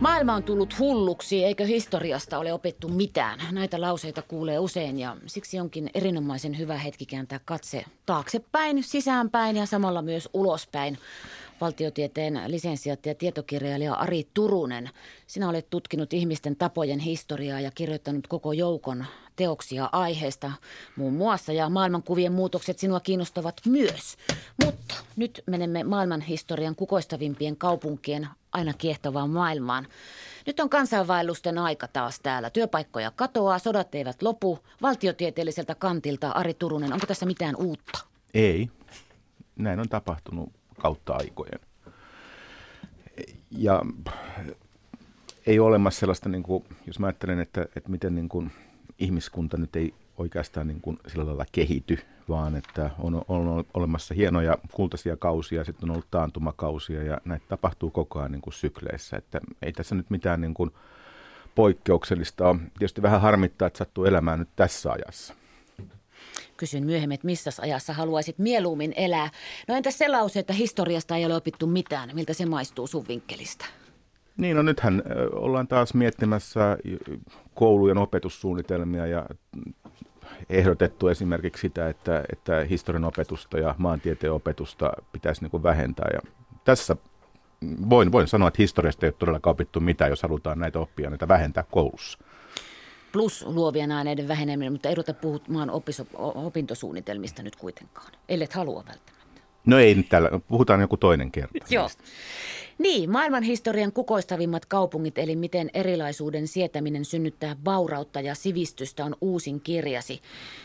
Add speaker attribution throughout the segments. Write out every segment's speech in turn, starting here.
Speaker 1: Maailma on tullut hulluksi, eikö historiasta ole opittu mitään? Näitä lauseita kuulee usein ja siksi onkin erinomaisen hyvä hetki kääntää katse taaksepäin, sisäänpäin ja samalla myös ulospäin. Valtiotieteen lisensiaatti ja tietokirjailija Ari Turunen, sinä olet tutkinut ihmisten tapojen historiaa ja kirjoittanut koko joukon teoksia aiheesta muun muassa ja maailmankuvien muutokset sinua kiinnostavat myös. Mutta nyt menemme maailman historian kukoistavimpien kaupunkien aina kiehtovaan maailmaan. Nyt on kansainvaellusten aika taas täällä. Työpaikkoja katoaa, sodat eivät lopu. Valtiotieteelliseltä kantilta Ari Turunen, onko tässä mitään uutta?
Speaker 2: Ei. Näin on tapahtunut kautta aikojen. Ja ei ole olemassa sellaista, niin kuin, jos mä ajattelen, että, että miten niin kuin, ihmiskunta nyt ei oikeastaan niin kuin sillä lailla kehity, vaan että on, on olemassa hienoja kultaisia kausia, sitten on ollut taantumakausia ja näitä tapahtuu koko ajan niin kuin sykleissä. Että ei tässä nyt mitään niin kuin poikkeuksellista ole. Tietysti vähän harmittaa, että sattuu elämään nyt tässä ajassa.
Speaker 1: Kysyn myöhemmin, että missä ajassa haluaisit mieluummin elää. No entäs se lause, että historiasta ei ole opittu mitään? Miltä se maistuu sun vinkkelistä?
Speaker 2: Niin, no nythän ollaan taas miettimässä koulujen opetussuunnitelmia ja ehdotettu esimerkiksi sitä, että, että historian opetusta ja maantieteen opetusta pitäisi niin kuin vähentää. Ja tässä voin, voin sanoa, että historiasta ei ole todellakaan opittu mitään, jos halutaan näitä oppia, näitä vähentää koulussa.
Speaker 1: Plus luovien aineiden väheneminen, mutta ei ruveta puhumaan opintosuunnitelmista nyt kuitenkaan, ellet halua välttämättä.
Speaker 2: No ei nyt tällä, puhutaan joku toinen kerta.
Speaker 1: Joo. Niin, maailmanhistorian kukoistavimmat kaupungit, eli miten erilaisuuden sietäminen synnyttää vaurautta ja sivistystä on uusin kirjasi.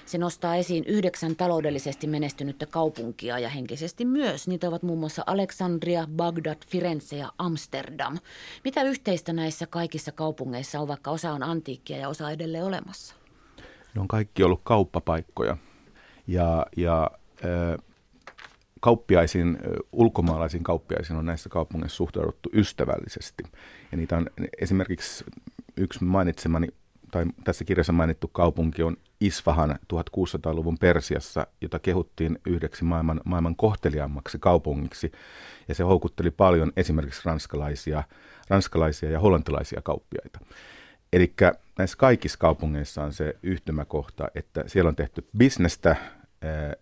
Speaker 1: Se nostaa esiin yhdeksän taloudellisesti menestynyttä kaupunkia ja henkisesti myös. Niitä ovat muun muassa Alexandria, Bagdad, Firenze ja Amsterdam. Mitä yhteistä näissä kaikissa kaupungeissa on, vaikka osa on antiikkia ja osa edelleen olemassa?
Speaker 2: Ne on kaikki ollut kauppapaikkoja ja, ja äh, kauppiaisiin, ulkomaalaisiin kauppiaisiin on näissä kaupungeissa suhtauduttu ystävällisesti. Ja niitä on esimerkiksi yksi mainitsemani, tai tässä kirjassa mainittu kaupunki on Isfahan 1600-luvun Persiassa, jota kehuttiin yhdeksi maailman, maailman kohteliaammaksi kaupungiksi. Ja se houkutteli paljon esimerkiksi ranskalaisia, ranskalaisia ja hollantilaisia kauppiaita. Eli näissä kaikissa kaupungeissa on se yhtymäkohta, että siellä on tehty bisnestä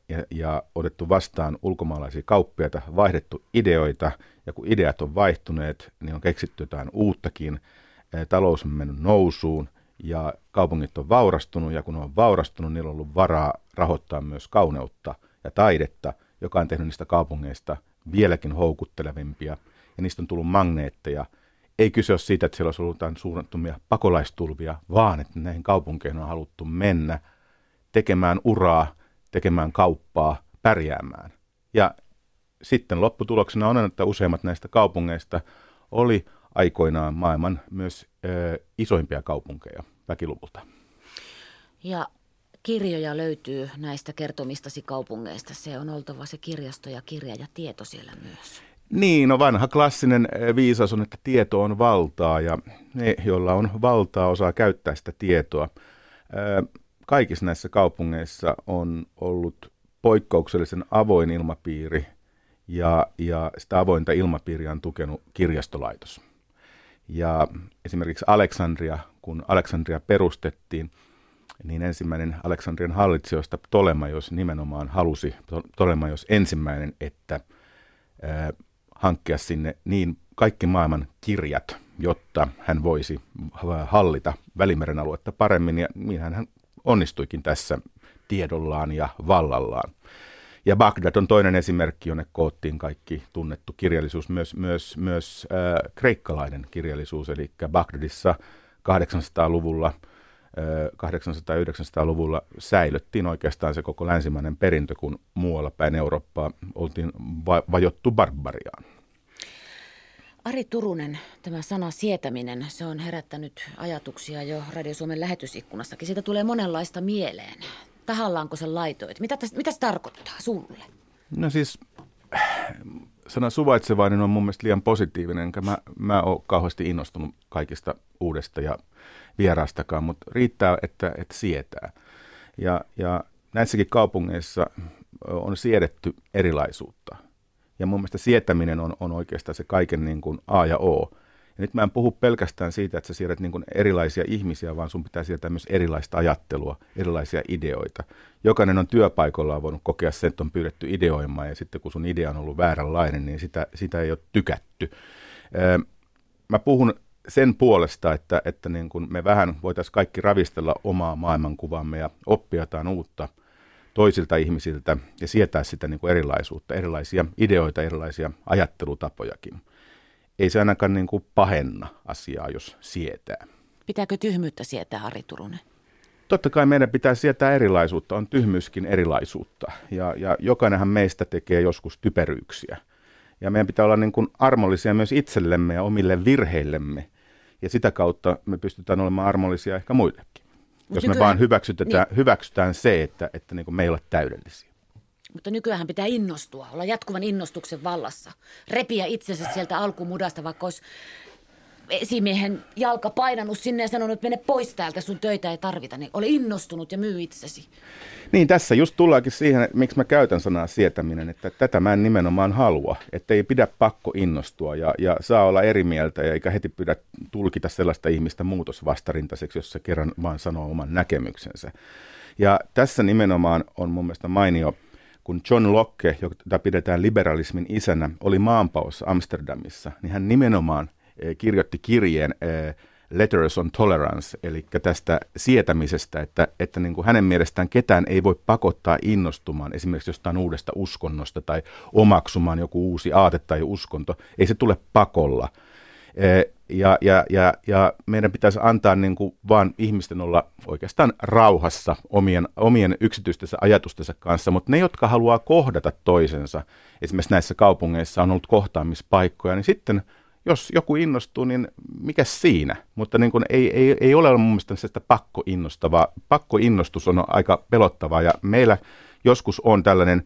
Speaker 2: ja, ja otettu vastaan ulkomaalaisia kauppiaita, vaihdettu ideoita, ja kun ideat on vaihtuneet, niin on keksitty jotain uuttakin. Talous on mennyt nousuun, ja kaupungit on vaurastunut, ja kun on vaurastunut, niillä on ollut varaa rahoittaa myös kauneutta ja taidetta, joka on tehnyt niistä kaupungeista vieläkin houkuttelevimpia, ja niistä on tullut magneetteja. Ei kyse ole siitä, että siellä olisi ollut jotain suunnattomia pakolaistulvia, vaan että näihin kaupunkeihin on haluttu mennä tekemään uraa – tekemään kauppaa, pärjäämään. Ja sitten lopputuloksena on, että useimmat näistä kaupungeista oli aikoinaan maailman myös ö, isoimpia kaupunkeja väkiluvulta.
Speaker 1: Ja kirjoja löytyy näistä kertomistasi kaupungeista. Se on oltava se kirjasto ja kirja ja tieto siellä myös.
Speaker 2: Niin, no vanha klassinen viisaus on, että tieto on valtaa ja ne, joilla on valtaa, osaa käyttää sitä tietoa kaikissa näissä kaupungeissa on ollut poikkeuksellisen avoin ilmapiiri ja, ja sitä avointa ilmapiiriä on tukenut kirjastolaitos. Ja esimerkiksi Aleksandria, kun Aleksandria perustettiin, niin ensimmäinen Aleksandrian hallitsijoista Ptolemaios nimenomaan halusi, Ptolemaios ensimmäinen, että äh, hankkia sinne niin kaikki maailman kirjat, jotta hän voisi hallita Välimeren aluetta paremmin. Ja niin hän onnistuikin tässä tiedollaan ja vallallaan. Ja Bagdad on toinen esimerkki, jonne koottiin kaikki tunnettu kirjallisuus, myös, myös, myös äh, kreikkalainen kirjallisuus, eli Bagdadissa 800-luvulla, äh, 800-900-luvulla säilyttiin oikeastaan se koko länsimainen perintö, kun muualla päin Eurooppaa oltiin va- vajottu barbariaan.
Speaker 1: Ari Turunen, tämä sana sietäminen, se on herättänyt ajatuksia jo Radio Suomen lähetysikkunassakin. Siitä tulee monenlaista mieleen. Tahallaanko se laitoit? Mitä, täs, mitä se tarkoittaa sulle?
Speaker 2: No siis sana suvaitsevainen on mun mielestä liian positiivinen, enkä mä, mä oon kauheasti innostunut kaikista uudesta ja vieraastakaan, mutta riittää, että, että sietää. Ja, ja näissäkin kaupungeissa on siedetty erilaisuutta – ja mun mielestä sietäminen on, on oikeastaan se kaiken niin kuin A ja O. Ja nyt mä en puhu pelkästään siitä, että sä siirrät niin kuin erilaisia ihmisiä, vaan sun pitää siirtää myös erilaista ajattelua, erilaisia ideoita. Jokainen on työpaikallaan voinut kokea sen, että on pyydetty ideoimaan ja sitten kun sun idea on ollut vääränlainen, niin sitä, sitä ei ole tykätty. Mä puhun sen puolesta, että, että niin kuin me vähän voitaisiin kaikki ravistella omaa maailmankuvamme ja oppia jotain uutta toisilta ihmisiltä ja sietää sitä niin kuin erilaisuutta, erilaisia ideoita, erilaisia ajattelutapojakin. Ei se ainakaan niin kuin pahenna asiaa, jos sietää.
Speaker 1: Pitääkö tyhmyyttä sietää, Harri Turunen?
Speaker 2: Totta kai meidän pitää sietää erilaisuutta, on tyhmyyskin erilaisuutta. Ja, ja jokainenhan meistä tekee joskus typeryyksiä. Ja meidän pitää olla niin kuin armollisia myös itsellemme ja omille virheillemme ja sitä kautta me pystytään olemaan armollisia ehkä muillekin. Mut jos nykyään, me vaan hyväksytetään, niin, hyväksytään se, että, että niin kuin me ei ole täydellisiä.
Speaker 1: Mutta nykyään pitää innostua, olla jatkuvan innostuksen vallassa. Repiä itsensä sieltä alkumudasta, vaikka olisi esimiehen jalka painanut sinne ja sanonut, että mene pois täältä, sun töitä ei tarvita, niin ole innostunut ja myy itsesi.
Speaker 2: Niin, tässä just tullaankin siihen, että miksi mä käytän sanaa sietäminen, että tätä mä en nimenomaan halua, että ei pidä pakko innostua ja, ja saa olla eri mieltä eikä heti pidä tulkita sellaista ihmistä muutosvastarintaiseksi, jos se kerran vaan sanoo oman näkemyksensä. Ja tässä nimenomaan on mun mielestä mainio, kun John Locke, jota pidetään liberalismin isänä, oli maanpaossa Amsterdamissa, niin hän nimenomaan – kirjoitti kirjeen eh, Letters on Tolerance, eli tästä sietämisestä, että, että niin kuin hänen mielestään ketään ei voi pakottaa innostumaan esimerkiksi jostain uudesta uskonnosta tai omaksumaan joku uusi aate tai uskonto. Ei se tule pakolla. Eh, ja, ja, ja, ja meidän pitäisi antaa niin kuin vaan ihmisten olla oikeastaan rauhassa omien, omien yksityistensä ajatustensa kanssa, mutta ne, jotka haluaa kohdata toisensa, esimerkiksi näissä kaupungeissa on ollut kohtaamispaikkoja, niin sitten – jos joku innostuu, niin mikä siinä? Mutta niin kuin ei, ei, ei ole mun mielestä sitä pakkoinnostavaa. Pakkoinnostus on aika pelottavaa ja meillä joskus on tällainen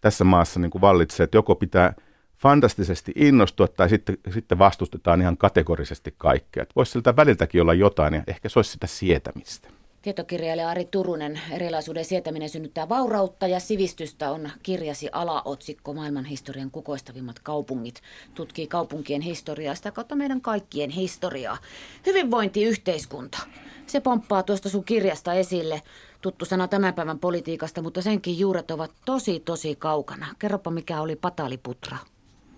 Speaker 2: tässä maassa niin kuin vallitsee, että joko pitää fantastisesti innostua tai sitten, sitten vastustetaan ihan kategorisesti kaikkea. Voisi siltä väliltäkin olla jotain ja ehkä se olisi sitä sietämistä.
Speaker 1: Tietokirjailija Ari Turunen, erilaisuuden sietäminen synnyttää vaurautta ja sivistystä on kirjasi alaotsikko Maailmanhistorian kukoistavimmat kaupungit. Tutkii kaupunkien historiaa, sitä kautta meidän kaikkien historiaa. Hyvinvointiyhteiskunta. Se pomppaa tuosta sun kirjasta esille. Tuttu sana tämän päivän politiikasta, mutta senkin juuret ovat tosi tosi kaukana. Kerropa mikä oli Pataliputra.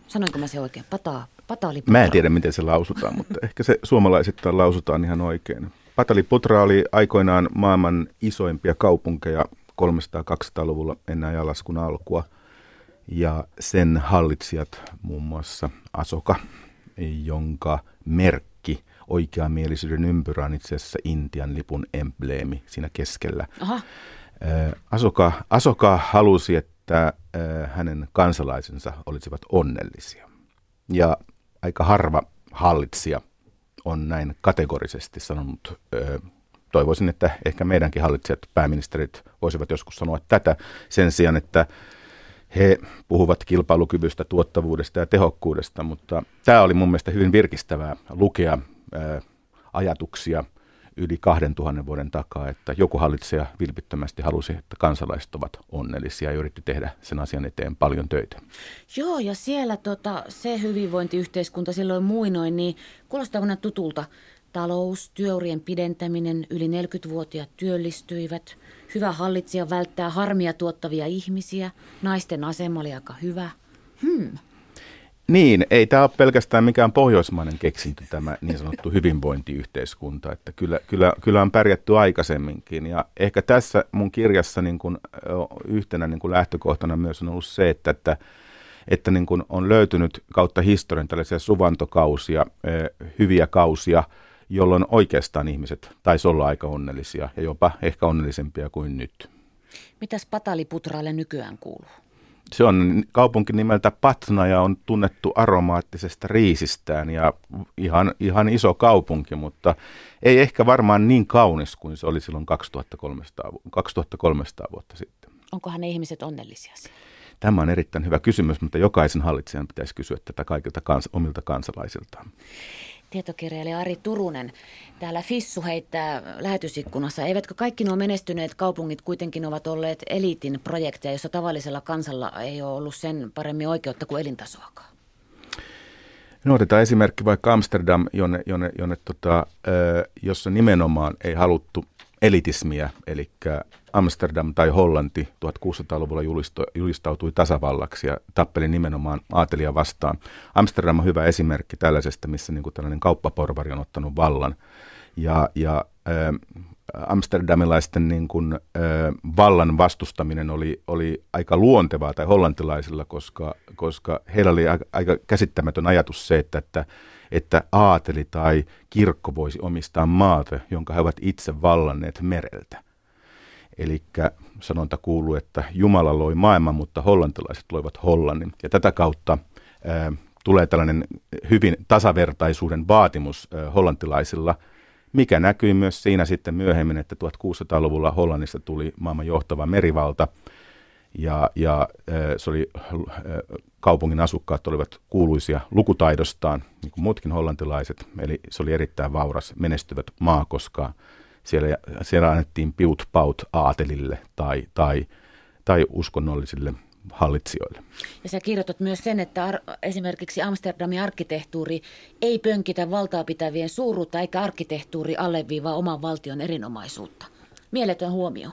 Speaker 1: Sanoinko mä se oikein? Pata, pataliputra.
Speaker 2: Mä en tiedä miten se lausutaan, mutta ehkä se suomalaisittain lausutaan ihan oikein. Pataliputra oli aikoinaan maailman isoimpia kaupunkeja 300-200-luvulla ennen ajanlaskun alkua. Ja sen hallitsijat muun muassa Asoka, jonka merkki oikeamielisyyden ympyrä on itse asiassa Intian lipun embleemi siinä keskellä. Aha. Asoka, Asoka halusi, että hänen kansalaisensa olisivat onnellisia. Ja aika harva hallitsija – on näin kategorisesti sanonut. Toivoisin, että ehkä meidänkin hallitsijat, pääministerit voisivat joskus sanoa tätä sen sijaan, että he puhuvat kilpailukyvystä, tuottavuudesta ja tehokkuudesta, mutta tämä oli mun mielestä hyvin virkistävää lukea ajatuksia yli 2000 vuoden takaa, että joku hallitsija vilpittömästi halusi, että kansalaiset ovat onnellisia ja yritti tehdä sen asian eteen paljon töitä.
Speaker 1: Joo, ja siellä tota, se hyvinvointiyhteiskunta silloin muinoin, niin kuulostaa tutulta. Talous, työurien pidentäminen, yli 40-vuotiaat työllistyivät, hyvä hallitsija välttää harmia tuottavia ihmisiä, naisten asema oli aika hyvä. Hmm,
Speaker 2: niin, ei tämä ole pelkästään mikään pohjoismainen keksintö tämä niin sanottu hyvinvointiyhteiskunta, että kyllä, kyllä, kyllä on pärjätty aikaisemminkin ja ehkä tässä mun kirjassa niin kuin, yhtenä niin kuin lähtökohtana myös on ollut se, että, että, että niin kuin on löytynyt kautta historian tällaisia suvantokausia, hyviä kausia, jolloin oikeastaan ihmiset taisi olla aika onnellisia ja jopa ehkä onnellisempia kuin nyt.
Speaker 1: Mitäs Pataliputralle nykyään kuuluu?
Speaker 2: Se on kaupunki nimeltä Patna ja on tunnettu aromaattisesta riisistään ja ihan, ihan iso kaupunki, mutta ei ehkä varmaan niin kaunis kuin se oli silloin 2300, 2300 vuotta sitten.
Speaker 1: Onkohan ne ihmiset onnellisia
Speaker 2: Tämä on erittäin hyvä kysymys, mutta jokaisen hallitsijan pitäisi kysyä tätä kaikilta kans- omilta kansalaisiltaan.
Speaker 1: Tietokirjailija Ari Turunen. Täällä Fissu heittää lähetysikkunassa. Eivätkö kaikki nuo menestyneet kaupungit kuitenkin ovat olleet eliitin projekteja, jossa tavallisella kansalla ei ole ollut sen paremmin oikeutta kuin elintasoakaan?
Speaker 2: No otetaan esimerkki vaikka Amsterdam, jonne, jonne, jonne tota, jossa nimenomaan ei haluttu elitismiä, eli Amsterdam tai Hollanti 1600-luvulla julisto, julistautui tasavallaksi ja tappeli nimenomaan aatelia vastaan. Amsterdam on hyvä esimerkki tällaisesta, missä niin kuin tällainen kauppaporvari on ottanut vallan. Ja, ja äh, amsterdamilaisten niin kuin, äh, vallan vastustaminen oli, oli aika luontevaa tai hollantilaisilla, koska, koska heillä oli aika, aika käsittämätön ajatus se, että, että että aateli tai kirkko voisi omistaa maata, jonka he ovat itse vallanneet mereltä. Eli sanonta kuuluu, että Jumala loi maailman, mutta hollantilaiset loivat Hollannin. Ja tätä kautta ää, tulee tällainen hyvin tasavertaisuuden vaatimus ää, hollantilaisilla, mikä näkyy myös siinä sitten myöhemmin, että 1600-luvulla Hollannista tuli maailman johtava merivalta – ja, ja se oli, kaupungin asukkaat olivat kuuluisia lukutaidostaan, niin kuin muutkin hollantilaiset, eli se oli erittäin vauras, menestyvät maa, koska siellä, siellä annettiin piut paut aatelille tai, tai, tai uskonnollisille hallitsijoille.
Speaker 1: Ja sä kirjoitat myös sen, että ar- esimerkiksi Amsterdamin arkkitehtuuri ei pönkitä valtaa pitävien suuruutta eikä arkkitehtuuri alleviivaa oman valtion erinomaisuutta. Mieletön huomio.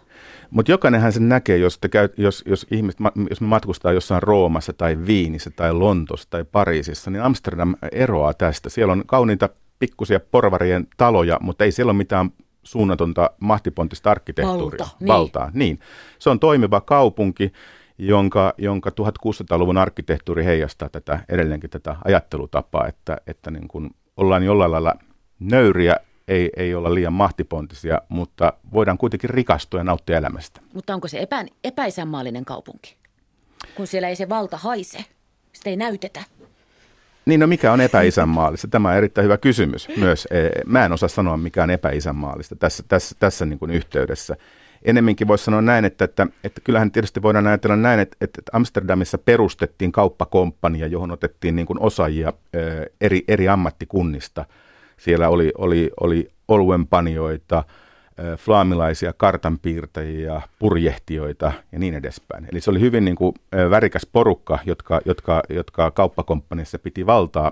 Speaker 2: Mutta jokainenhan sen näkee, jos, te käy, jos, jos, ihmiset, jos me matkustaa jossain Roomassa tai Viinissä tai Lontossa tai Pariisissa, niin Amsterdam eroaa tästä. Siellä on kauniita pikkusia porvarien taloja, mutta ei siellä ole mitään suunnatonta mahtipontista arkkitehtuuria.
Speaker 1: Valta,
Speaker 2: niin. Valtaa, niin. Se on toimiva kaupunki, jonka, jonka 1600-luvun arkkitehtuuri heijastaa tätä edelleenkin tätä ajattelutapaa, että, että niin kun ollaan jollain lailla nöyriä ei, ei olla liian mahtipontisia, mutta voidaan kuitenkin rikastua ja nauttia elämästä.
Speaker 1: Mutta onko se epä, epäisänmaallinen kaupunki, kun siellä ei se valta haise? Sitä ei näytetä.
Speaker 2: Niin, no mikä on epäisänmaallista? Tämä on erittäin hyvä kysymys myös. E, mä en osaa sanoa, mikä on epäisänmaallista tässä, tässä, tässä niin kuin yhteydessä. Enemminkin voisi sanoa näin, että, että, että kyllähän tietysti voidaan ajatella näin, että, että Amsterdamissa perustettiin kauppakomppania, johon otettiin niin kuin osaajia eri, eri ammattikunnista – siellä oli, oli, oli oluenpanioita, flaamilaisia kartanpiirtäjiä, purjehtijoita ja niin edespäin. Eli se oli hyvin niin kuin värikäs porukka, jotka, jotka, jotka kauppakomppaniassa piti valtaa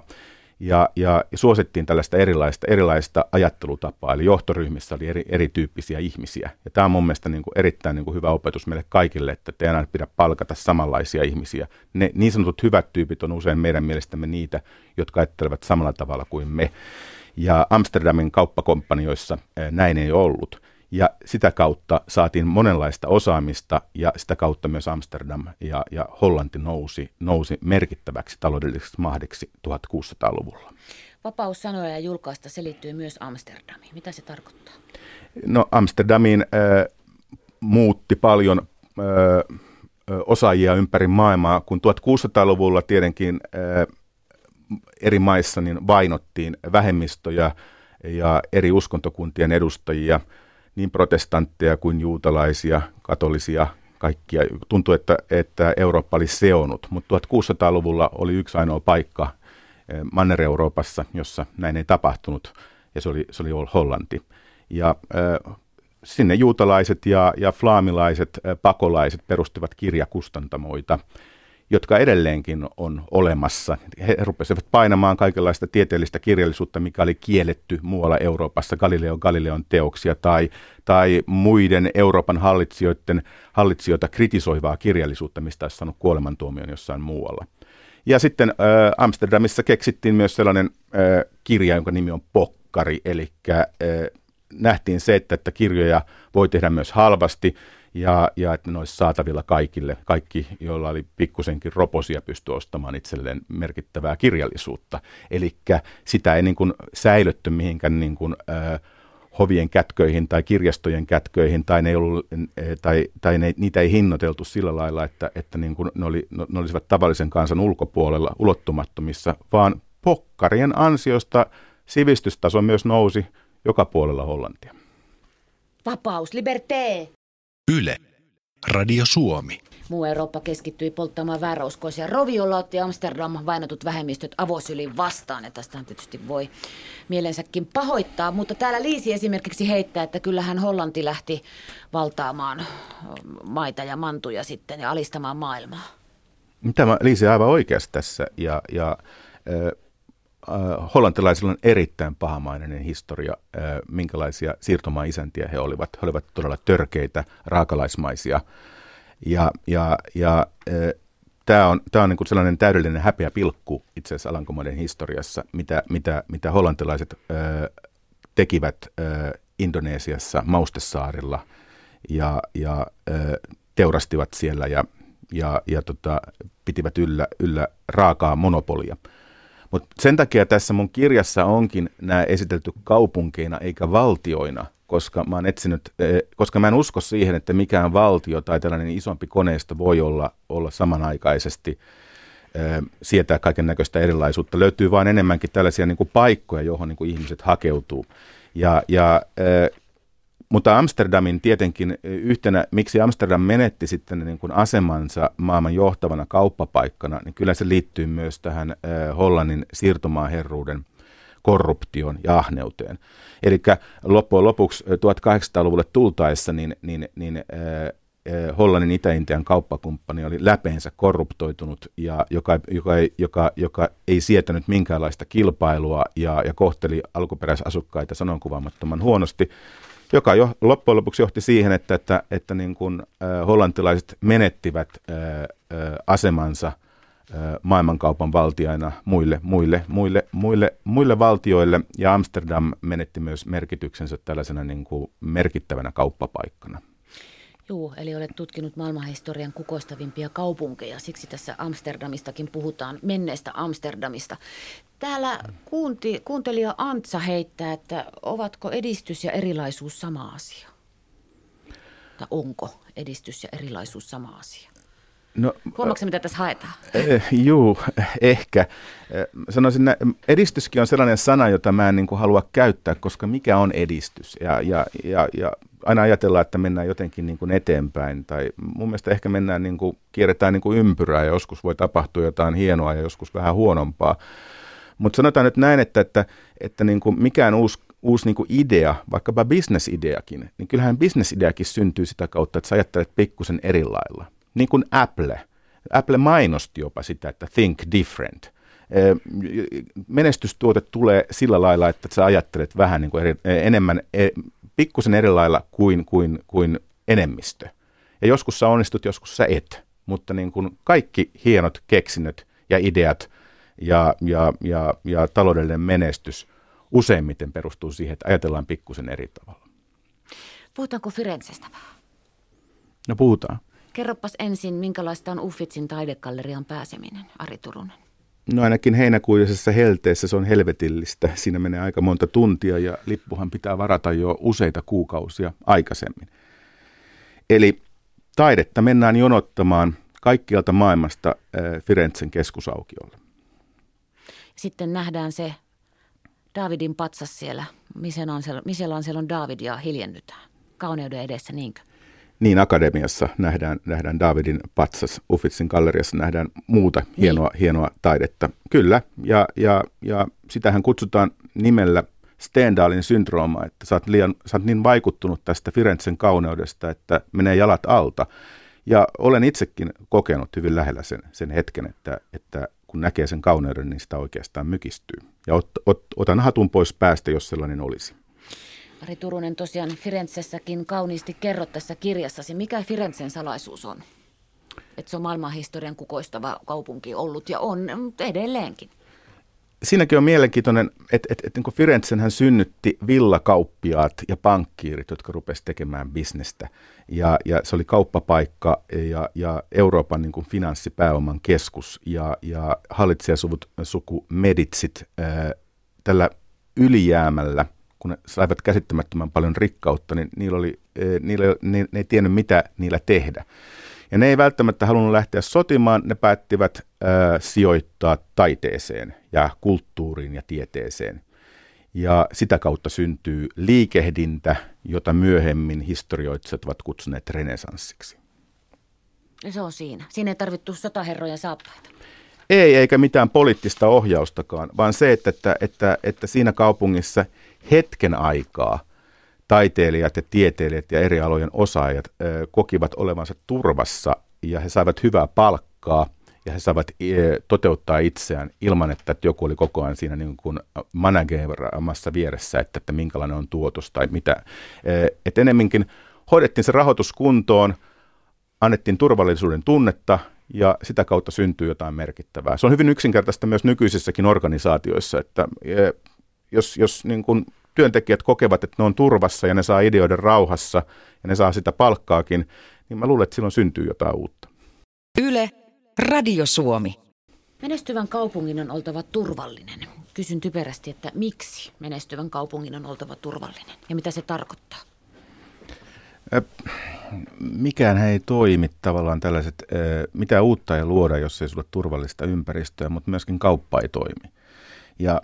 Speaker 2: ja, ja suosittiin tällaista erilaista, erilaista ajattelutapaa, eli johtoryhmissä oli eri, erityyppisiä ihmisiä. Ja tämä on mun mielestä niin kuin erittäin niin kuin hyvä opetus meille kaikille, että te enää pidä palkata samanlaisia ihmisiä. Ne niin sanotut hyvät tyypit on usein meidän mielestämme niitä, jotka ajattelevat samalla tavalla kuin me. Ja Amsterdamin kauppakompanioissa näin ei ollut. Ja sitä kautta saatiin monenlaista osaamista ja sitä kautta myös Amsterdam ja, ja Hollanti nousi, nousi merkittäväksi taloudelliseksi mahdiksi 1600-luvulla.
Speaker 1: Vapaus sanoa ja julkaista selittyy myös Amsterdamiin. Mitä se tarkoittaa?
Speaker 2: No Amsterdamiin äh, muutti paljon äh, osaajia ympäri maailmaa, kun 1600-luvulla tietenkin äh, eri maissa niin vainottiin vähemmistöjä ja eri uskontokuntien edustajia, niin protestantteja kuin juutalaisia, katolisia, kaikkia. Tuntui, että, että Eurooppa oli seonut, mutta 1600-luvulla oli yksi ainoa paikka eh, Manner-Euroopassa, jossa näin ei tapahtunut, ja se oli, se oli Hollanti. Ja äh, sinne juutalaiset ja, ja flaamilaiset äh, pakolaiset perustivat kirjakustantamoita, jotka edelleenkin on olemassa. He rupesivat painamaan kaikenlaista tieteellistä kirjallisuutta, mikä oli kielletty muualla Euroopassa, Galileo Galileon teoksia tai, tai muiden Euroopan hallitsijoiden, hallitsijoita kritisoivaa kirjallisuutta, mistä olisi saanut kuolemantuomion jossain muualla. Ja sitten äh, Amsterdamissa keksittiin myös sellainen äh, kirja, jonka nimi on Pokkari, eli äh, nähtiin se, että, että kirjoja voi tehdä myös halvasti, ja, ja että ne olisi saatavilla kaikille. Kaikki, joilla oli pikkusenkin roposia, pysty ostamaan itselleen merkittävää kirjallisuutta. Eli sitä ei niin kuin säilytty mihinkään niin kuin, äh, hovien kätköihin tai kirjastojen kätköihin, tai, ne ei ollut, tai, tai ne, niitä ei hinnoiteltu sillä lailla, että, että niin kuin ne, oli, ne olisivat tavallisen kansan ulkopuolella ulottumattomissa, vaan pokkarien ansiosta sivistystaso myös nousi joka puolella Hollantia.
Speaker 1: Vapaus, liberté!
Speaker 3: Yle. Radio Suomi.
Speaker 1: Muu Eurooppa keskittyi polttamaan vääräuskoisia. Roviolla otti Amsterdam vainotut vähemmistöt avosylin vastaan, ja tästä tietysti voi mielensäkin pahoittaa. Mutta täällä Liisi esimerkiksi heittää, että kyllähän Hollanti lähti valtaamaan maita ja mantuja sitten ja alistamaan maailmaa.
Speaker 2: Tämä Liisi aivan oikeassa tässä, ja, ja äh, hollantilaisilla on erittäin pahamainen historia, äh, minkälaisia siirtomaa-isäntiä he olivat. He olivat todella törkeitä, raakalaismaisia. Ja, ja, ja äh, tämä on, tää on niin sellainen täydellinen häpeä pilkku itse asiassa Alankomaiden historiassa, mitä, mitä, mitä hollantilaiset äh, tekivät äh, Indonesiassa, Maustesaarilla ja, ja äh, teurastivat siellä ja, ja, ja tota, pitivät yllä, yllä raakaa monopolia. Mutta sen takia tässä mun kirjassa onkin nämä esitelty kaupunkeina eikä valtioina, koska mä, etsinyt, eh, koska mä en usko siihen, että mikään valtio tai tällainen isompi koneisto voi olla, olla samanaikaisesti eh, sietää kaiken näköistä erilaisuutta. Löytyy vain enemmänkin tällaisia niin kuin paikkoja, johon niin kuin ihmiset hakeutuu. Ja, ja eh, mutta Amsterdamin tietenkin yhtenä, miksi Amsterdam menetti sitten niin kuin asemansa maailman johtavana kauppapaikkana, niin kyllä se liittyy myös tähän Hollannin siirtomaaherruuden korruption ja ahneuteen. Eli loppujen lopuksi 1800-luvulle tultaessa niin, niin, niin Hollannin Itä-Intian kauppakumppani oli läpeensä korruptoitunut ja joka, joka, joka, joka ei sietänyt minkäänlaista kilpailua ja, ja kohteli alkuperäisasukkaita sanonkuvaamattoman huonosti joka jo, loppujen lopuksi johti siihen, että, että, että niin kuin, äh, hollantilaiset menettivät äh, äh, asemansa maailmankaupan valtiaina muille, muille, muille, muille, muille valtioille, ja Amsterdam menetti myös merkityksensä tällaisena niin kuin merkittävänä kauppapaikkana.
Speaker 1: Joo, eli olet tutkinut maailmanhistorian kukoistavimpia kaupunkeja, siksi tässä Amsterdamistakin puhutaan, menneestä Amsterdamista. Täällä kuunti, kuuntelija Antsa heittää, että ovatko edistys ja erilaisuus sama asia? Tai onko edistys ja erilaisuus sama asia? No, Huomaatko mitä tässä haetaan?
Speaker 2: Eh, juu, ehkä. Eh, sanoisin, että edistyskin on sellainen sana, jota mä en niin kuin halua käyttää, koska mikä on edistys? Ja, ja, ja, ja aina ajatellaan, että mennään jotenkin niin kuin eteenpäin. Tai mun mielestä ehkä mennään, niin kuin, kierretään niin kuin ympyrää ja joskus voi tapahtua jotain hienoa ja joskus vähän huonompaa. Mutta sanotaan nyt näin, että, että, että niin kuin mikään uusi, uusi niin kuin idea, vaikkapa bisnesideakin, niin kyllähän bisnesideakin syntyy sitä kautta, että sä ajattelet pikkusen eri lailla. Niin kuin Apple. Apple mainosti jopa sitä, että think different. Menestystuote tulee sillä lailla, että sä ajattelet vähän niin kuin eri, enemmän, e, pikkusen eri lailla kuin, kuin, kuin enemmistö. Ja joskus sä onnistut, joskus sä et. Mutta niin kuin kaikki hienot keksinnöt ja ideat ja, ja, ja, ja taloudellinen menestys useimmiten perustuu siihen, että ajatellaan pikkusen eri tavalla.
Speaker 1: Puhutaanko Firenzestä vähän?
Speaker 2: No puhutaan.
Speaker 1: Kerropas ensin, minkälaista on Uffitsin taidegallerian pääseminen, Ari Turunen.
Speaker 2: No ainakin heinäkuisessa helteessä se on helvetillistä. Siinä menee aika monta tuntia ja lippuhan pitää varata jo useita kuukausia aikaisemmin. Eli taidetta mennään jonottamaan kaikkialta maailmasta äh, Firenzen keskusaukiolle.
Speaker 1: Sitten nähdään se Davidin patsas siellä, missä on siellä, missä on, siellä on David ja hiljennytään. Kauneuden edessä, niinkö?
Speaker 2: Niin, Akademiassa nähdään, nähdään Davidin patsas, Uffitsin galleriassa nähdään muuta niin. hienoa, hienoa taidetta. Kyllä, ja, ja, ja sitähän kutsutaan nimellä Stendalin syndrooma, että sä oot, liian, sä oot niin vaikuttunut tästä Firenzen kauneudesta, että menee jalat alta. Ja olen itsekin kokenut hyvin lähellä sen, sen hetken, että, että kun näkee sen kauneuden, niin sitä oikeastaan mykistyy. Ja ot, ot, otan hatun pois päästä, jos sellainen olisi.
Speaker 1: Ari Turunen, tosiaan Firenzessäkin kauniisti kerrot tässä kirjassasi, mikä Firenzen salaisuus on? Että se on maailmanhistorian kukoistava kaupunki ollut ja on edelleenkin.
Speaker 2: Siinäkin on mielenkiintoinen, että, että, että niin Firenzenhän synnytti villakauppiaat ja pankkiirit, jotka rupesivat tekemään bisnestä. Ja, ja se oli kauppapaikka ja, ja Euroopan niin kuin finanssipääoman keskus ja, ja hallitsijasuvut suku Meditsit ää, tällä ylijäämällä – kun ne saivat käsittämättömän paljon rikkautta, niin niillä oli, niillä, ne, ne ei tiennyt, mitä niillä tehdä. Ja ne ei välttämättä halunnut lähteä sotimaan, ne päättivät ää, sijoittaa taiteeseen ja kulttuuriin ja tieteeseen. Ja sitä kautta syntyy liikehdintä, jota myöhemmin historioitsijat ovat kutsuneet renesanssiksi.
Speaker 1: Ja se on siinä. Siinä ei tarvittu sotaherroja saappaita.
Speaker 2: Ei, eikä mitään poliittista ohjaustakaan, vaan se, että, että, että, että siinä kaupungissa hetken aikaa taiteilijat ja tieteilijät ja eri alojen osaajat kokivat olevansa turvassa ja he saivat hyvää palkkaa ja he saavat toteuttaa itseään ilman, että joku oli koko ajan siinä niin kuin manageramassa vieressä, että, että minkälainen on tuotos tai mitä. Että enemminkin hoidettiin se rahoitus kuntoon, annettiin turvallisuuden tunnetta ja sitä kautta syntyy jotain merkittävää. Se on hyvin yksinkertaista myös nykyisissäkin organisaatioissa, että jos, jos niin kuin työntekijät kokevat, että ne on turvassa ja ne saa ideoiden rauhassa ja ne saa sitä palkkaakin, niin mä luulen, että silloin syntyy jotain uutta.
Speaker 4: Yle, Radio Suomi.
Speaker 1: Menestyvän kaupungin on oltava turvallinen. Kysyn typerästi, että miksi menestyvän kaupungin on oltava turvallinen ja mitä se tarkoittaa?
Speaker 2: Mikään ei toimi tavallaan tällaiset, mitä uutta ei luoda, jos ei sulle turvallista ympäristöä, mutta myöskin kauppa ei toimi. Ja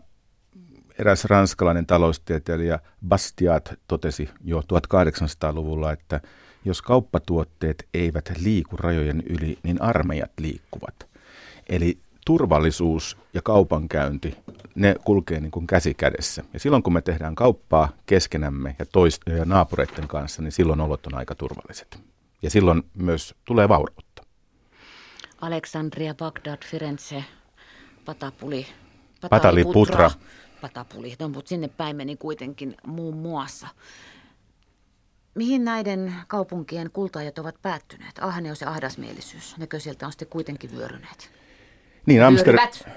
Speaker 2: eräs ranskalainen taloustieteilijä Bastiat totesi jo 1800-luvulla, että jos kauppatuotteet eivät liiku rajojen yli, niin armeijat liikkuvat. Eli turvallisuus ja kaupankäynti, ne kulkee niin kuin käsi kädessä. Ja silloin kun me tehdään kauppaa keskenämme ja, toist- ja naapureiden kanssa, niin silloin olot on aika turvalliset. Ja silloin myös tulee vaurautta.
Speaker 1: Aleksandria, Bagdad, Firenze, Patapuli,
Speaker 2: Pataliputra.
Speaker 1: Patapuli, no, mutta sinne päin meni kuitenkin muun muassa. Mihin näiden kaupunkien kultaajat ovat päättyneet? Ahneus ja ahdasmielisyys, nekö sieltä on sitten kuitenkin vyöryneet?
Speaker 2: Niin, Amster-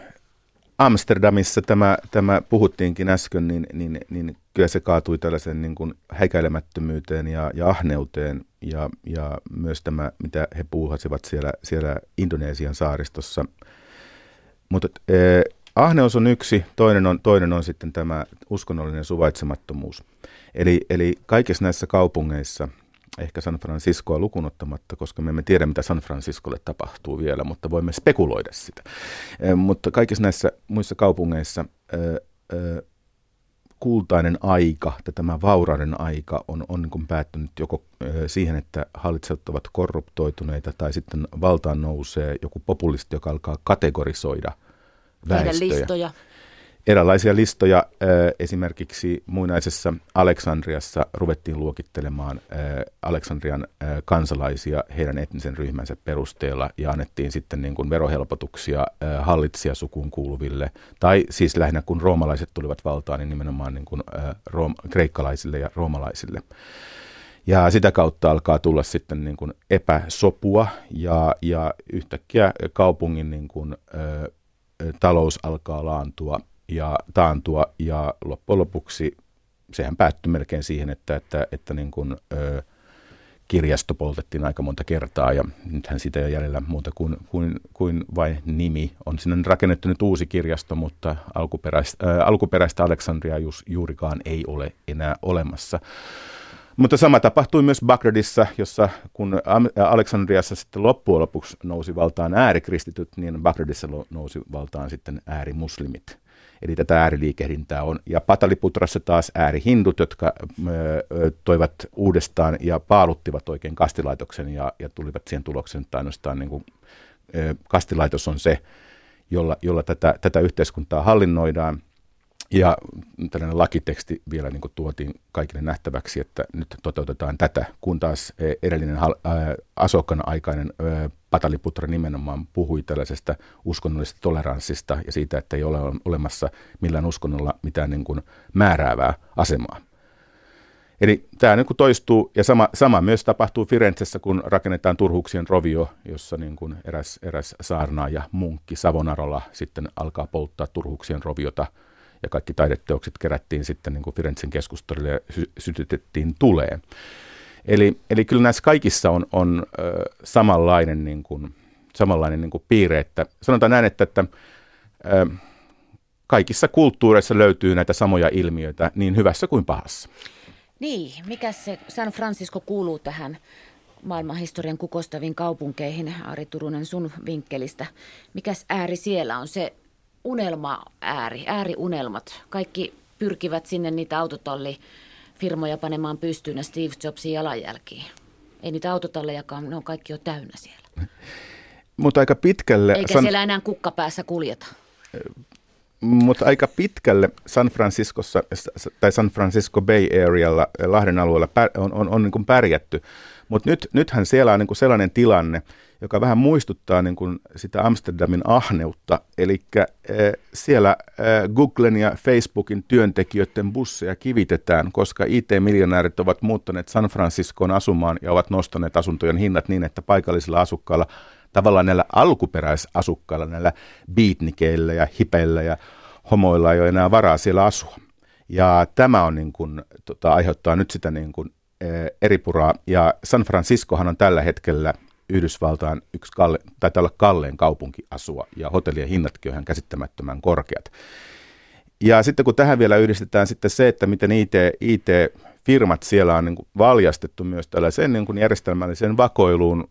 Speaker 2: Amsterdamissa tämä, tämä puhuttiinkin äsken, niin, niin, niin kyllä se kaatui tällaisen niin kuin häikäilemättömyyteen ja, ja ahneuteen ja, ja myös tämä, mitä he puuhasivat siellä, siellä Indonesian saaristossa. Mutta eh, ahneus on yksi, toinen on, toinen on sitten tämä uskonnollinen suvaitsemattomuus. Eli, eli kaikissa näissä kaupungeissa, ehkä San Franciscoa lukunottamatta, koska me emme tiedä, mitä San Franciscolle tapahtuu vielä, mutta voimme spekuloida sitä. Mutta kaikissa näissä muissa kaupungeissa kultainen aika, tai tämä vaurauden aika on, on niin päättynyt joko siihen, että hallitsijat ovat korruptoituneita, tai sitten valtaan nousee joku populisti, joka alkaa kategorisoida väestöjä.
Speaker 1: listoja
Speaker 2: eräänlaisia listoja. Esimerkiksi muinaisessa Aleksandriassa ruvettiin luokittelemaan Aleksandrian kansalaisia heidän etnisen ryhmänsä perusteella ja annettiin sitten niin kuin verohelpotuksia hallitsijasukuun kuuluville. Tai siis lähinnä kun roomalaiset tulivat valtaan, niin nimenomaan niin kuin room- kreikkalaisille ja roomalaisille. Ja sitä kautta alkaa tulla sitten niin kuin epäsopua ja, ja yhtäkkiä kaupungin niin kuin, ö, talous alkaa laantua ja taantua ja loppujen lopuksi sehän päättyi melkein siihen, että, että, että niin kuin, ö, kirjasto poltettiin aika monta kertaa ja nythän siitä ei ole jäljellä muuta kuin, kuin, kuin vain nimi. On sinne rakennettu nyt uusi kirjasto, mutta alkuperäistä, ä, alkuperäistä Aleksandria juurikaan ei ole enää olemassa. Mutta sama tapahtui myös Bagdadissa, jossa kun Aleksandriassa sitten loppujen lopuksi nousi valtaan äärikristityt, niin Bagdadissa nousi valtaan sitten äärimuslimit. Eli tätä ääriliikehdintää on. Ja Pataliputrassa taas äärihindut, jotka ö, toivat uudestaan ja paaluttivat oikein kastilaitoksen ja, ja tulivat siihen tulokseen, että ainoastaan niin kuin, kastilaitos on se, jolla, jolla tätä, tätä yhteiskuntaa hallinnoidaan. Ja tällainen lakiteksti vielä niin tuotiin kaikille nähtäväksi, että nyt toteutetaan tätä, kun taas e, edellinen Asokan aikainen Pataliputra nimenomaan puhui tällaisesta uskonnollisesta toleranssista ja siitä, että ei ole olemassa millään uskonnolla mitään niin kuin määräävää asemaa. Eli tämä niin kuin toistuu, ja sama, sama myös tapahtuu Firenzessä, kun rakennetaan Turhuksien rovio, jossa niin kuin eräs, eräs saarnaaja, munkki Savonarola sitten alkaa polttaa Turhuksien roviota – ja kaikki taideteokset kerättiin sitten niin kuin Firenzen keskustolle ja sy- sytytettiin tuleen. Eli, eli kyllä näissä kaikissa on, on ö, samanlainen, niin kuin, samanlainen niin kuin piirre, että sanotaan näin, että, että ö, kaikissa kulttuureissa löytyy näitä samoja ilmiöitä niin hyvässä kuin pahassa.
Speaker 1: Niin, mikä se San Francisco kuuluu tähän maailmanhistorian kukostaviin kaupunkeihin, Ari Turunen sun vinkkelistä. Mikäs ääri siellä on se unelma-ääri, ääriunelmat. Kaikki pyrkivät sinne niitä autotalli firmoja panemaan pystyyn Steve Jobsin jalanjälkiin. Ei niitä autotallejakaan, ne on kaikki jo täynnä siellä.
Speaker 2: Mutta aika pitkälle...
Speaker 1: Eikä San... siellä enää kukkapäässä kuljeta.
Speaker 2: Mutta aika pitkälle San Franciscossa tai San Francisco Bay Arealla, Lahden alueella on, on, on niin kuin pärjätty. Mutta nyt, nythän siellä on niin kuin sellainen tilanne, joka vähän muistuttaa niin kuin sitä Amsterdamin ahneutta. Eli siellä Googlen ja Facebookin työntekijöiden busseja kivitetään, koska IT-miljonäärit ovat muuttaneet San Franciscoon asumaan ja ovat nostaneet asuntojen hinnat niin, että paikallisilla asukkailla, tavallaan näillä alkuperäisasukkailla, näillä beatnikeillä ja hipeillä ja homoilla ei ole enää varaa siellä asua. Ja tämä on niin kuin, tota, aiheuttaa nyt sitä niin kuin, eri puraa. Ja San Franciscohan on tällä hetkellä Yhdysvaltain yksi kalle, taitaa olla kalleen kaupunki asua, ja hotellien hinnatkin on ihan käsittämättömän korkeat. Ja sitten kun tähän vielä yhdistetään sitten se, että miten IT, IT-firmat siellä on niin kuin valjastettu myös tällaiseen niin kuin järjestelmälliseen vakoiluun,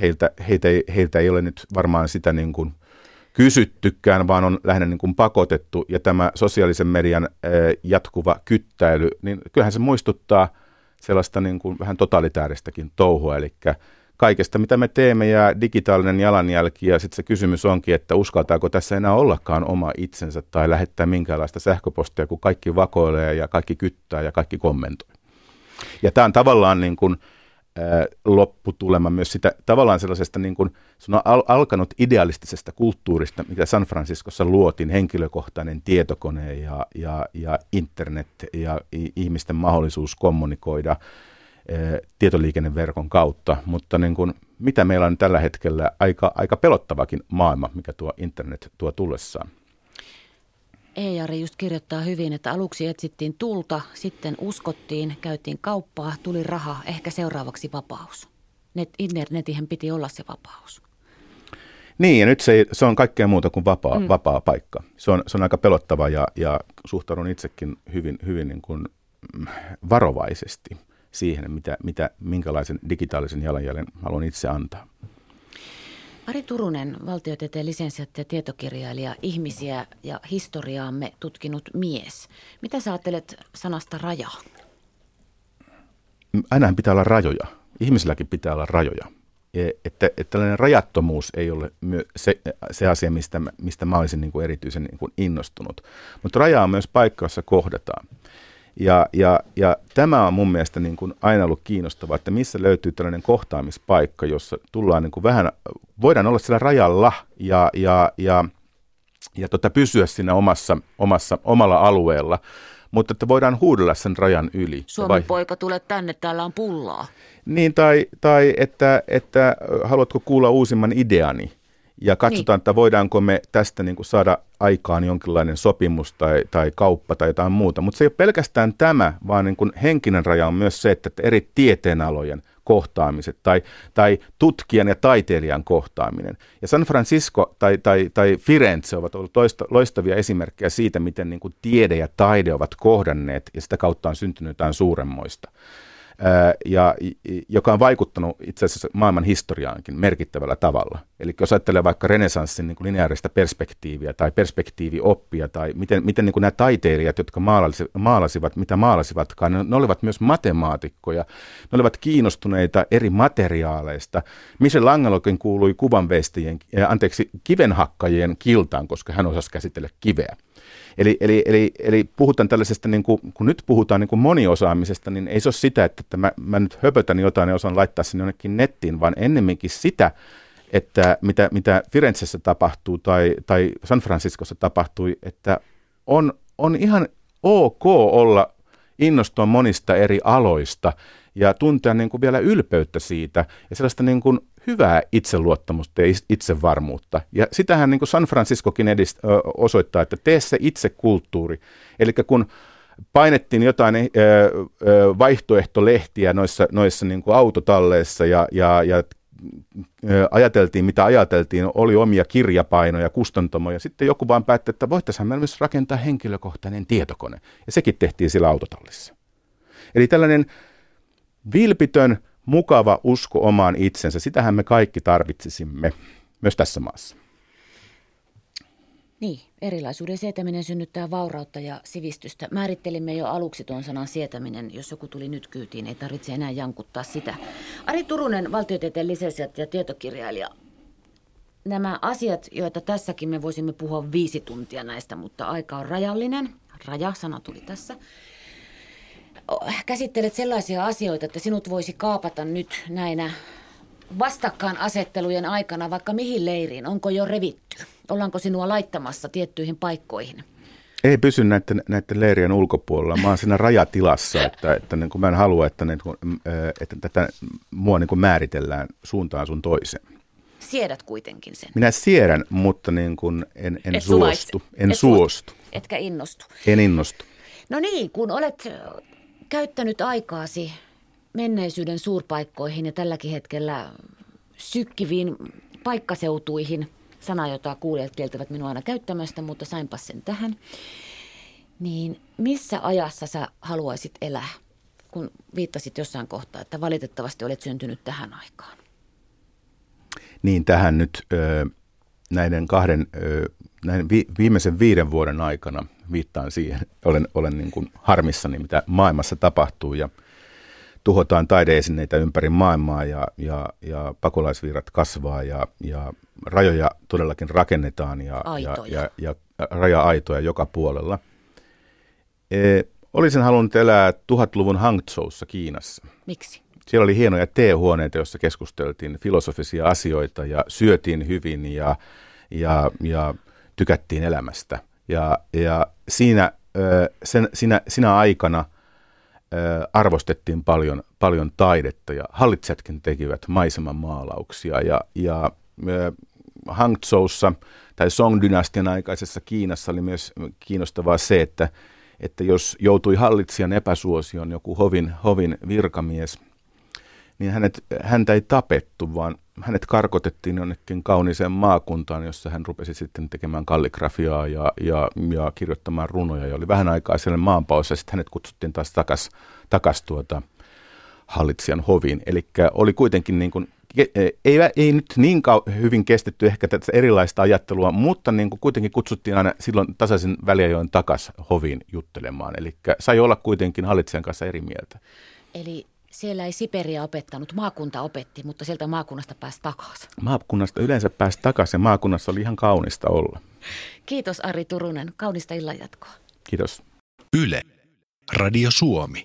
Speaker 2: heiltä, heiltä, heiltä ei ole nyt varmaan sitä niin kuin kysyttykään, vaan on lähinnä niin kuin pakotettu, ja tämä sosiaalisen median jatkuva kyttäily, niin kyllähän se muistuttaa sellaista niin kuin vähän totalitääristäkin touhua, eli kaikesta, mitä me teemme ja digitaalinen jalanjälki ja sitten se kysymys onkin, että uskaltaako tässä enää ollakaan oma itsensä tai lähettää minkäänlaista sähköpostia, kun kaikki vakoilee ja kaikki kyttää ja kaikki kommentoi. Ja tämä on tavallaan niin kuin, lopputulema myös sitä tavallaan sellaisesta niin kuin, se on al- alkanut idealistisesta kulttuurista, mikä San Franciscossa luotiin, henkilökohtainen tietokone ja, ja, ja internet ja ihmisten mahdollisuus kommunikoida – tietoliikenneverkon kautta, mutta niin kuin, mitä meillä on tällä hetkellä aika, aika pelottavakin maailma, mikä tuo internet tuo tullessaan.
Speaker 1: Eijari just kirjoittaa hyvin, että aluksi etsittiin tulta, sitten uskottiin, käytiin kauppaa, tuli raha, ehkä seuraavaksi vapaus. Net, internetihän piti olla se vapaus.
Speaker 2: Niin, ja nyt se, se on kaikkea muuta kuin vapaa, mm. vapaa paikka. Se on, se on aika pelottava ja, ja suhtaudun itsekin hyvin, hyvin niin kuin mm, varovaisesti – siihen, mitä, mitä, minkälaisen digitaalisen jalanjäljen haluan itse antaa.
Speaker 1: Ari Turunen, valtiotieteen lisensiaatti ja tietokirjailija, ihmisiä ja historiaamme tutkinut mies. Mitä sä ajattelet sanasta raja?
Speaker 2: Aina pitää olla rajoja. Ihmisilläkin pitää olla rajoja. E, että, että tällainen rajattomuus ei ole se, se asia, mistä, mistä mä olisin niin kuin erityisen niin kuin innostunut. Mutta raja on myös paikka, jossa kohdataan. Ja, ja, ja tämä on mun mielestä niin kuin aina ollut kiinnostavaa, että missä löytyy tällainen kohtaamispaikka, jossa tullaan niin kuin vähän, voidaan olla siellä rajalla ja, ja, ja, ja tota, pysyä siinä omassa, omassa, omalla alueella, mutta että voidaan huudella sen rajan yli.
Speaker 1: Suomen vai... poika, tule tänne, täällä on pullaa.
Speaker 2: Niin, tai, tai että, että haluatko kuulla uusimman ideani ja katsotaan, niin. että voidaanko me tästä niin kuin saada aikaan jonkinlainen sopimus tai, tai kauppa tai jotain muuta. Mutta se ei ole pelkästään tämä, vaan niin kuin henkinen raja on myös se, että eri tieteenalojen kohtaamiset tai, tai tutkijan ja taiteilijan kohtaaminen. Ja San Francisco tai, tai, tai Firenze ovat olleet toista, loistavia esimerkkejä siitä, miten niin kuin tiede ja taide ovat kohdanneet ja sitä kautta on syntynyt jotain suuremmoista ja, joka on vaikuttanut itse asiassa maailman historiaankin merkittävällä tavalla. Eli jos ajattelee vaikka renesanssin niin lineaarista perspektiiviä tai perspektiivioppia tai miten, miten niin kuin nämä taiteilijat, jotka maalasivat, maalasivat, mitä maalasivatkaan, ne, ne olivat myös matemaatikkoja, ne olivat kiinnostuneita eri materiaaleista. Michel Langelokin kuului kuvanveistien, anteeksi, kivenhakkajien kiltaan, koska hän osasi käsitellä kiveä. Eli, eli, eli, eli puhutaan tällaisesta, niin kuin, kun nyt puhutaan niin kuin moniosaamisesta, niin ei se ole sitä, että mä, mä nyt höpötän jotain ja osaan laittaa sinne jonnekin nettiin, vaan ennemminkin sitä, että mitä, mitä Firenzessä tapahtuu tai, tai San Franciscossa tapahtui, että on, on ihan ok olla innostua monista eri aloista ja tuntea niin kuin vielä ylpeyttä siitä. Ja sellaista niin kuin hyvää itseluottamusta ja itsevarmuutta. Ja sitähän niin kuin San Franciscokin edist, osoittaa, että tee se itse kulttuuri. Eli kun painettiin jotain ö, ö, vaihtoehtolehtiä noissa, noissa niin kuin autotalleissa ja, ja, ja ajateltiin, mitä ajateltiin, oli omia kirjapainoja, kustantamoja. Sitten joku vaan päätti, että voitaisiin myös rakentaa henkilökohtainen tietokone. Ja sekin tehtiin sillä autotallissa. Eli tällainen vilpitön, mukava usko omaan itsensä, sitähän me kaikki tarvitsisimme myös tässä maassa.
Speaker 1: Niin, erilaisuuden sietäminen synnyttää vaurautta ja sivistystä. Määrittelimme jo aluksi tuon sanan sietäminen. Jos joku tuli nyt kyytiin, ei tarvitse enää jankuttaa sitä. Ari Turunen, valtiotieteen lisensiat ja tietokirjailija. Nämä asiat, joita tässäkin me voisimme puhua viisi tuntia näistä, mutta aika on rajallinen. Raja-sana tuli tässä käsittelet sellaisia asioita, että sinut voisi kaapata nyt näinä vastakkainasettelujen aikana vaikka mihin leiriin? Onko jo revitty? Ollaanko sinua laittamassa tiettyihin paikkoihin?
Speaker 2: Ei pysy näiden, näiden leirien ulkopuolella. Mä oon siinä rajatilassa, että, että niin kuin mä en halua, että, niin kuin, että tätä mua niin kuin määritellään suuntaan sun toiseen.
Speaker 1: Siedät kuitenkin sen.
Speaker 2: Minä siedän, mutta niin kuin en, en Et suostu. En Et suostu.
Speaker 1: Etkä innostu.
Speaker 2: En innostu.
Speaker 1: No niin, kun olet käyttänyt aikaasi menneisyyden suurpaikkoihin ja tälläkin hetkellä sykkiviin paikkaseutuihin, sana, jota kuulijat kieltävät minua aina käyttämästä, mutta sainpa sen tähän, niin missä ajassa sä haluaisit elää, kun viittasit jossain kohtaa, että valitettavasti olet syntynyt tähän aikaan?
Speaker 2: Niin tähän nyt näiden kahden, näiden viimeisen viiden vuoden aikana viittaan siihen, olen, olen niin kuin harmissani, mitä maailmassa tapahtuu ja tuhotaan taideesineitä ympäri maailmaa ja, ja, ja pakolaisvirrat kasvaa ja, ja rajoja todellakin rakennetaan ja, ja, ja, ja raja-aitoja joka puolella. E, olisin halunnut elää tuhatluvun Hangzhoussa Kiinassa.
Speaker 1: Miksi?
Speaker 2: Siellä oli hienoja teehuoneita, joissa keskusteltiin filosofisia asioita ja syötiin hyvin ja, ja, ja tykättiin elämästä. Ja, ja siinä, sen, siinä, siinä aikana arvostettiin paljon, paljon taidetta ja hallitsijatkin tekivät maisemanmaalauksia ja, ja Hangzhoussa tai Song-dynastian aikaisessa Kiinassa oli myös kiinnostavaa se, että, että jos joutui hallitsijan epäsuosion joku hovin, hovin virkamies – niin hänet, häntä ei tapettu, vaan hänet karkotettiin jonnekin kauniiseen maakuntaan, jossa hän rupesi sitten tekemään kalligrafiaa ja, ja, ja kirjoittamaan runoja. Ja oli vähän aikaa siellä maanpaossa ja sitten hänet kutsuttiin taas takaisin takas tuota hallitsijan hoviin. Eli oli kuitenkin niin kuin, ei, ei nyt niin kau- hyvin kestetty ehkä tätä erilaista ajattelua, mutta niin kuin kuitenkin kutsuttiin aina silloin tasaisin väliajoin takas hoviin juttelemaan. Eli sai olla kuitenkin hallitsijan kanssa eri mieltä.
Speaker 1: Eli siellä ei Siperia opettanut, maakunta opetti, mutta sieltä maakunnasta pääsi takaisin.
Speaker 2: Maakunnasta yleensä pääsi takaisin ja maakunnassa oli ihan kaunista olla.
Speaker 1: Kiitos Ari Turunen, kaunista illanjatkoa.
Speaker 2: Kiitos.
Speaker 3: Yle, Radio Suomi.